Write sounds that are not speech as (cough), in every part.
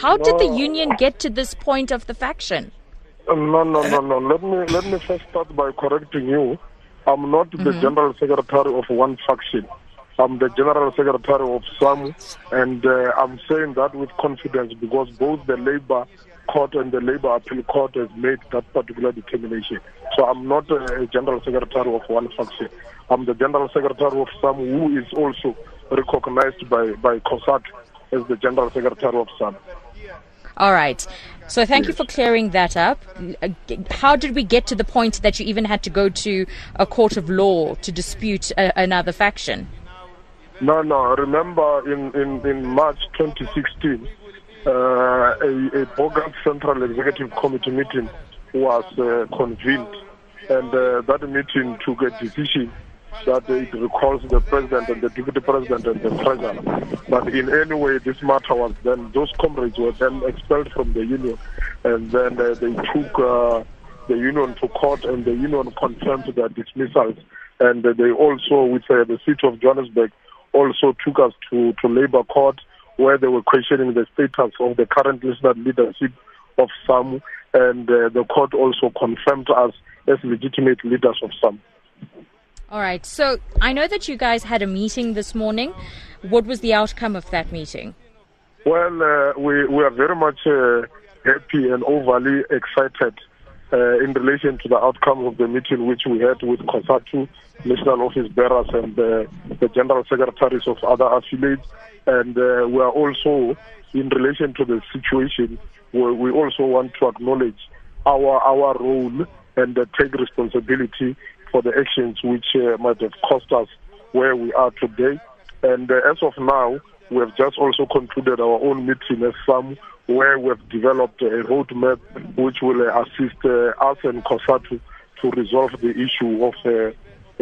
How did the union get to this point of the faction? Uh, no, no, no, no. Let me let me first start by correcting you. I'm not the general secretary of one faction. I'm the general secretary of SAMWU, and uh, I'm saying that with confidence because both the labor court and the labor appeal court has made that particular determination. So I'm not a general secretary of one faction. I'm the general secretary of SAMWU, who is also recognized by by COSATU as the general secretary of SAMWU. All right. So thank you for clearing that up. How did we get to the point that you even had to go to a court of law to dispute a, another faction? No, no. Remember in, in, in March 2016, uh, a, a Bogan Central Executive Committee meeting was uh, convened, and uh, that meeting took a decision that it recalls the president and the deputy president and the treasurer. But in any way, this matter was then, those comrades were then expelled from the union, and then uh, they took uh, the union to court, and the union confirmed their dismissals. And uh, they also, with uh, the city of Johannesburg, also took us to, to labor court where they were questioning the status of the current leadership of SAMWU, and uh, the court also confirmed us as legitimate leaders of SAMWU. All right. So I know that you guys had a meeting this morning. What was the outcome of that meeting? Well, uh, we, we are very much uh, happy and overly excited uh, in relation to the outcome of the meeting which we had with COSATU, national office bearers, and uh, the general secretaries of other affiliates. And uh, we are also, in relation to the situation, we, we also want to acknowledge our our role and take responsibility for the actions which uh, might have cost us where we are today. And uh, as of now, we have just also concluded our own meeting as SAMWU where we have developed a roadmap which will uh, assist uh, us and COSATU to resolve the issue of uh,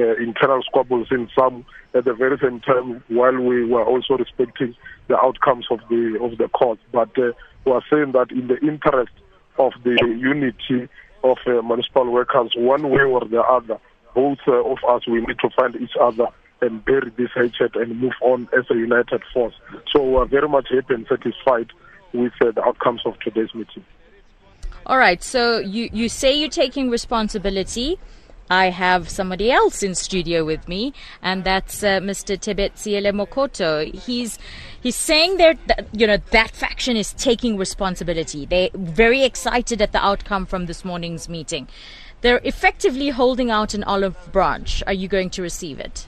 uh, internal squabbles in SAMWU at the very same time while we were also respecting the outcomes of the of the court. But we are saying that in the interest of the unity of municipal workers, one way or the other, both of us, we need to find each other and bury this hatred and move on as a united force. So we're very much happy and satisfied with uh, the outcomes of today's meeting. All right. So you, you say you're taking responsibility. I have somebody else in studio with me, and that's uh, Mr. Tebetsiele Mokoto. He's he's saying that, that you know that faction is taking responsibility. They're very excited at the outcome from this morning's meeting. They're effectively holding out an olive branch. Are you going to receive it?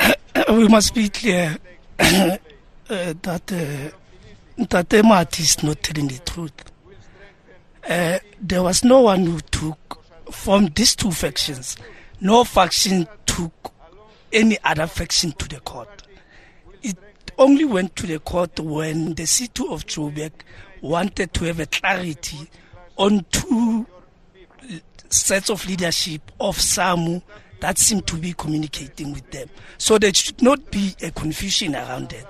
(coughs) we must be clear (coughs) uh, that uh, is not telling the truth. Uh, there was no one who took from these two factions. No faction took any other faction to the court. It only went to the court when the city of Joburg wanted to have a clarity on two sets of leadership of SAMWU that seemed to be communicating with them. So there should not be a confusion around it.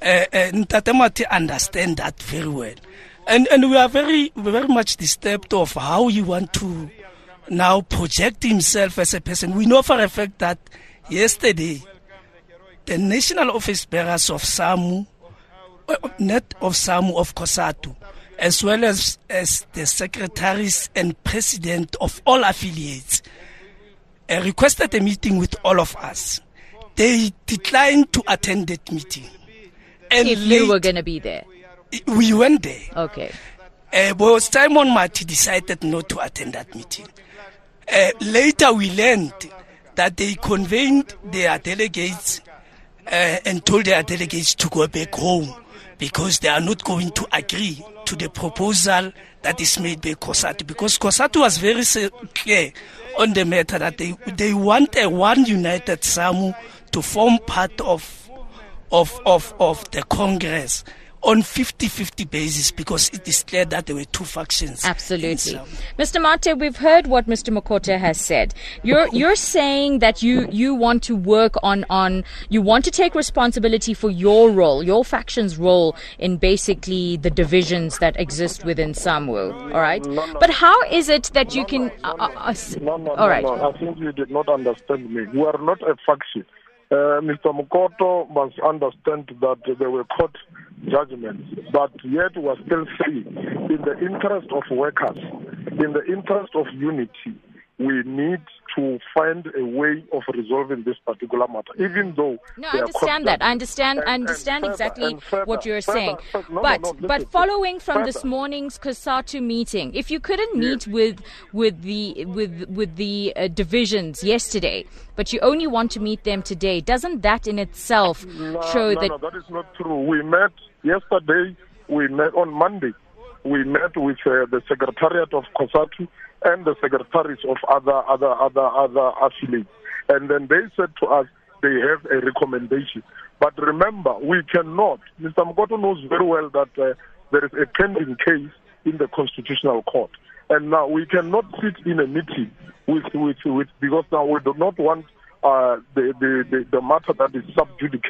Uh, uh, Ntate Mathe understand that very well. And, and we are very, very much disturbed of how he want to now project himself as a person. We know for a fact that yesterday, the national office bearers of SAMWU, uh, net of SAMWU of COSATU, as well as, as the secretaries and president of all affiliates, uh, requested a meeting with all of us. They declined to attend that meeting. And if late, you were going to be there? We went there. Okay. Uh, but Simon Mathe decided not to attend that meeting. Uh, later we learned that they convened their delegates Uh, and told their delegates to go back home because they are not going to agree to the proposal that is made by COSATU. Because COSATU was very clear on the matter that they, they want a one united SAMWU to form part of, of, of, of the Congress on 50-50 basis because it is clear that there were two factions. Absolutely. Mr. Mathe, we've heard what Mr. Mokoto has said. You're you're saying that you you want to work on on you want to take responsibility for your role, your faction's role in basically the divisions that exist within SAMWU, all right? No, no, but how is it that you can uh, uh, uh, no, no, all right. no, I think you did not understand me. You are not a faction. Uh, Mr. Mokoto must understand that there were court judgments, but yet we're still saying, in the interest of workers, in the interest of unity, we need to find a way of resolving this particular matter, even though. No, I understand that. I understand. And, I understand further, exactly further, what you're further, saying. No, but no, no, but following from this morning's COSATU meeting, if you couldn't meet yes. with with the with with the uh, divisions yesterday, but you only want to meet them today, doesn't that in itself show that? No, that is not true. We met yesterday. We met on Monday. We met with uh, the secretariat of COSATU and the secretaries of other other other other affiliates. And then they said to us they have a recommendation. But remember, we cannot. Mr. Mokoto knows very well that uh, there is a pending case in the Constitutional Court. And now we cannot sit in a meeting with, with, with because now we do not want uh, the, the, the, the matter that is sub judice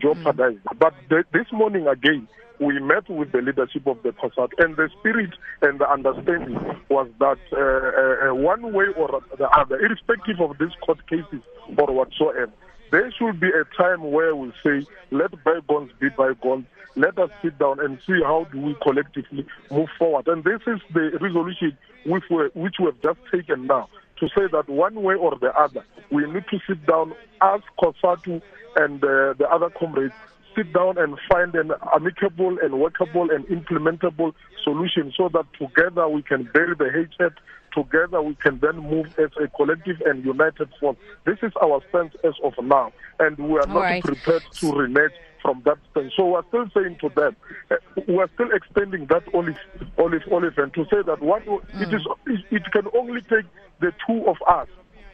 jeopardized. Mm. But the, this morning again, we met with the leadership of the COSAT, and the spirit and the understanding was that uh, uh, uh, one way or the other, irrespective of these court cases or whatsoever, there should be a time where we say, let bygones be bygones. Let us sit down and see how do we collectively move forward. And this is the resolution which we, which we have just taken now to say that one way or the other, we need to sit down, as COSATU and uh, the other comrades sit down and find an amicable and workable and implementable solution so that together we can bury the hatred, together we can then move as a collective and united force. This is our stance as of now, and we are All not right. prepared to renege from that stance. So we're still saying to them, uh, we're still extending that olive, olive, olive, and to say that what mm. it is, it can only take the two of us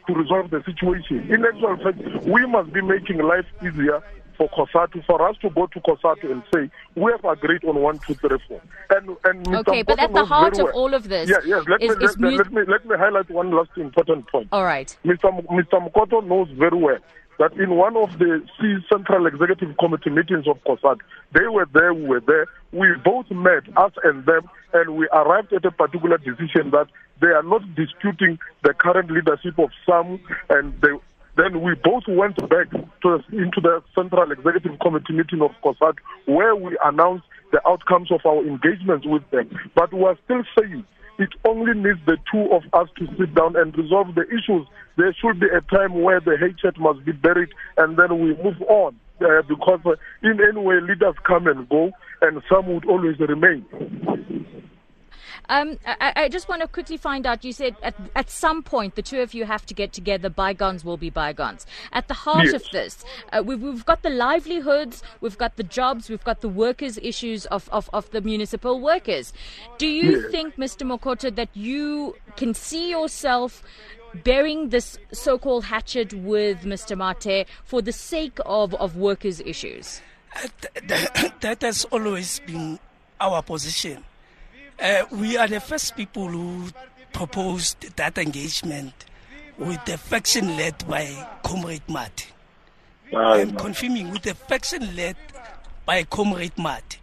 to resolve the situation. In actual fact, we must be making life easier for COSATU, for us to go to COSATU and say, we have agreed on one, two, three, four. And, and okay, but at the heart of well. all of this, yeah, yes, let, is, me, is let, let, me, let me highlight one last important point. All right. Mr. M- Mr. Mokoto knows very well that in one of the C Central Executive Committee meetings of COSATU, they were there, we were there. We both met, us and them, and we arrived at a particular decision that they are not disputing the current leadership of SAMWU, and they then we both went back to, into the Central Executive Committee meeting of COSAT, where we announced the outcomes of our engagements with them. But we are still saying it only needs the two of us to sit down and resolve the issues. There should be a time where the hatred must be buried and then we move on. Uh, because uh, in any way, leaders come and go, and SAMWU would always remain. Um, I, I, just want to quickly find out. You said at, at some point the two of you have to get together. Bygones will be bygones. At the heart yes. of this, uh, we've, we've got the livelihoods, we've got the jobs, we've got the workers' issues of, of, of the municipal workers. Do you yes. think, Mr. Mokoto, that you can see yourself bearing this so-called hatchet with Mr. Mathe for the sake of, of workers' issues? Uh, (coughs) that has always been our position. Uh, we are the first people who proposed that engagement with the faction led by Comrade Mathe. I'm confirming with the faction led by Comrade Mathe.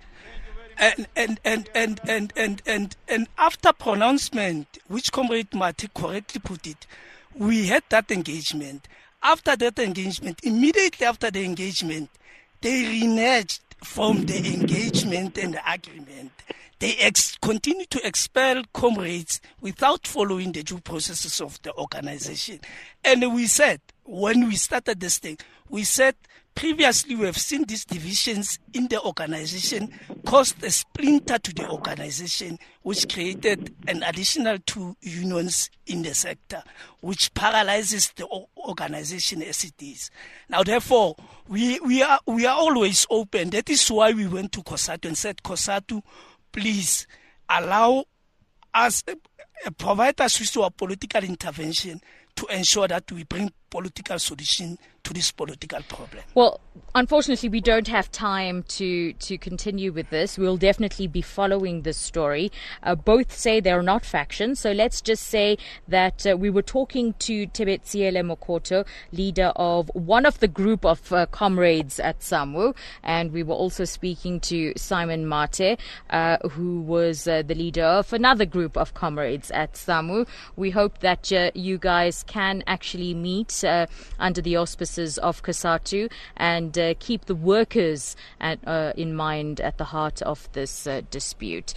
And and, and, and, and, and, and, and after pronouncement, which Comrade Mathe correctly put it, we had that engagement. After that engagement, immediately after the engagement, they reneged from the engagement and the agreement they ex- continue to expel comrades without following the due processes of the organization. And we said, when we started this thing, we said previously we have seen these divisions in the organization caused a splinter to the organization, which created an additional two unions in the sector, which paralyzes the organization as it is. Now, therefore, we, we, are, we are always open. That is why we went to COSATU and said, COSATU, please allow us, provide us with our political intervention to ensure that we bring political solution to this political problem. Well, unfortunately, we don't have time to, to continue with this. We'll definitely be following this story. Uh, both say they're not factions. So let's just say that uh, we were talking to Tebetziele Mokoto, leader of one of the group of uh, comrades at SAMWU. And we were also speaking to Simon Mathe, uh, who was uh, the leader of another group of comrades at SAMWU. We hope that uh, you guys can actually meet under the auspices resources of COSATU and uh, keep the workers at, uh, in mind at the heart of this uh, dispute.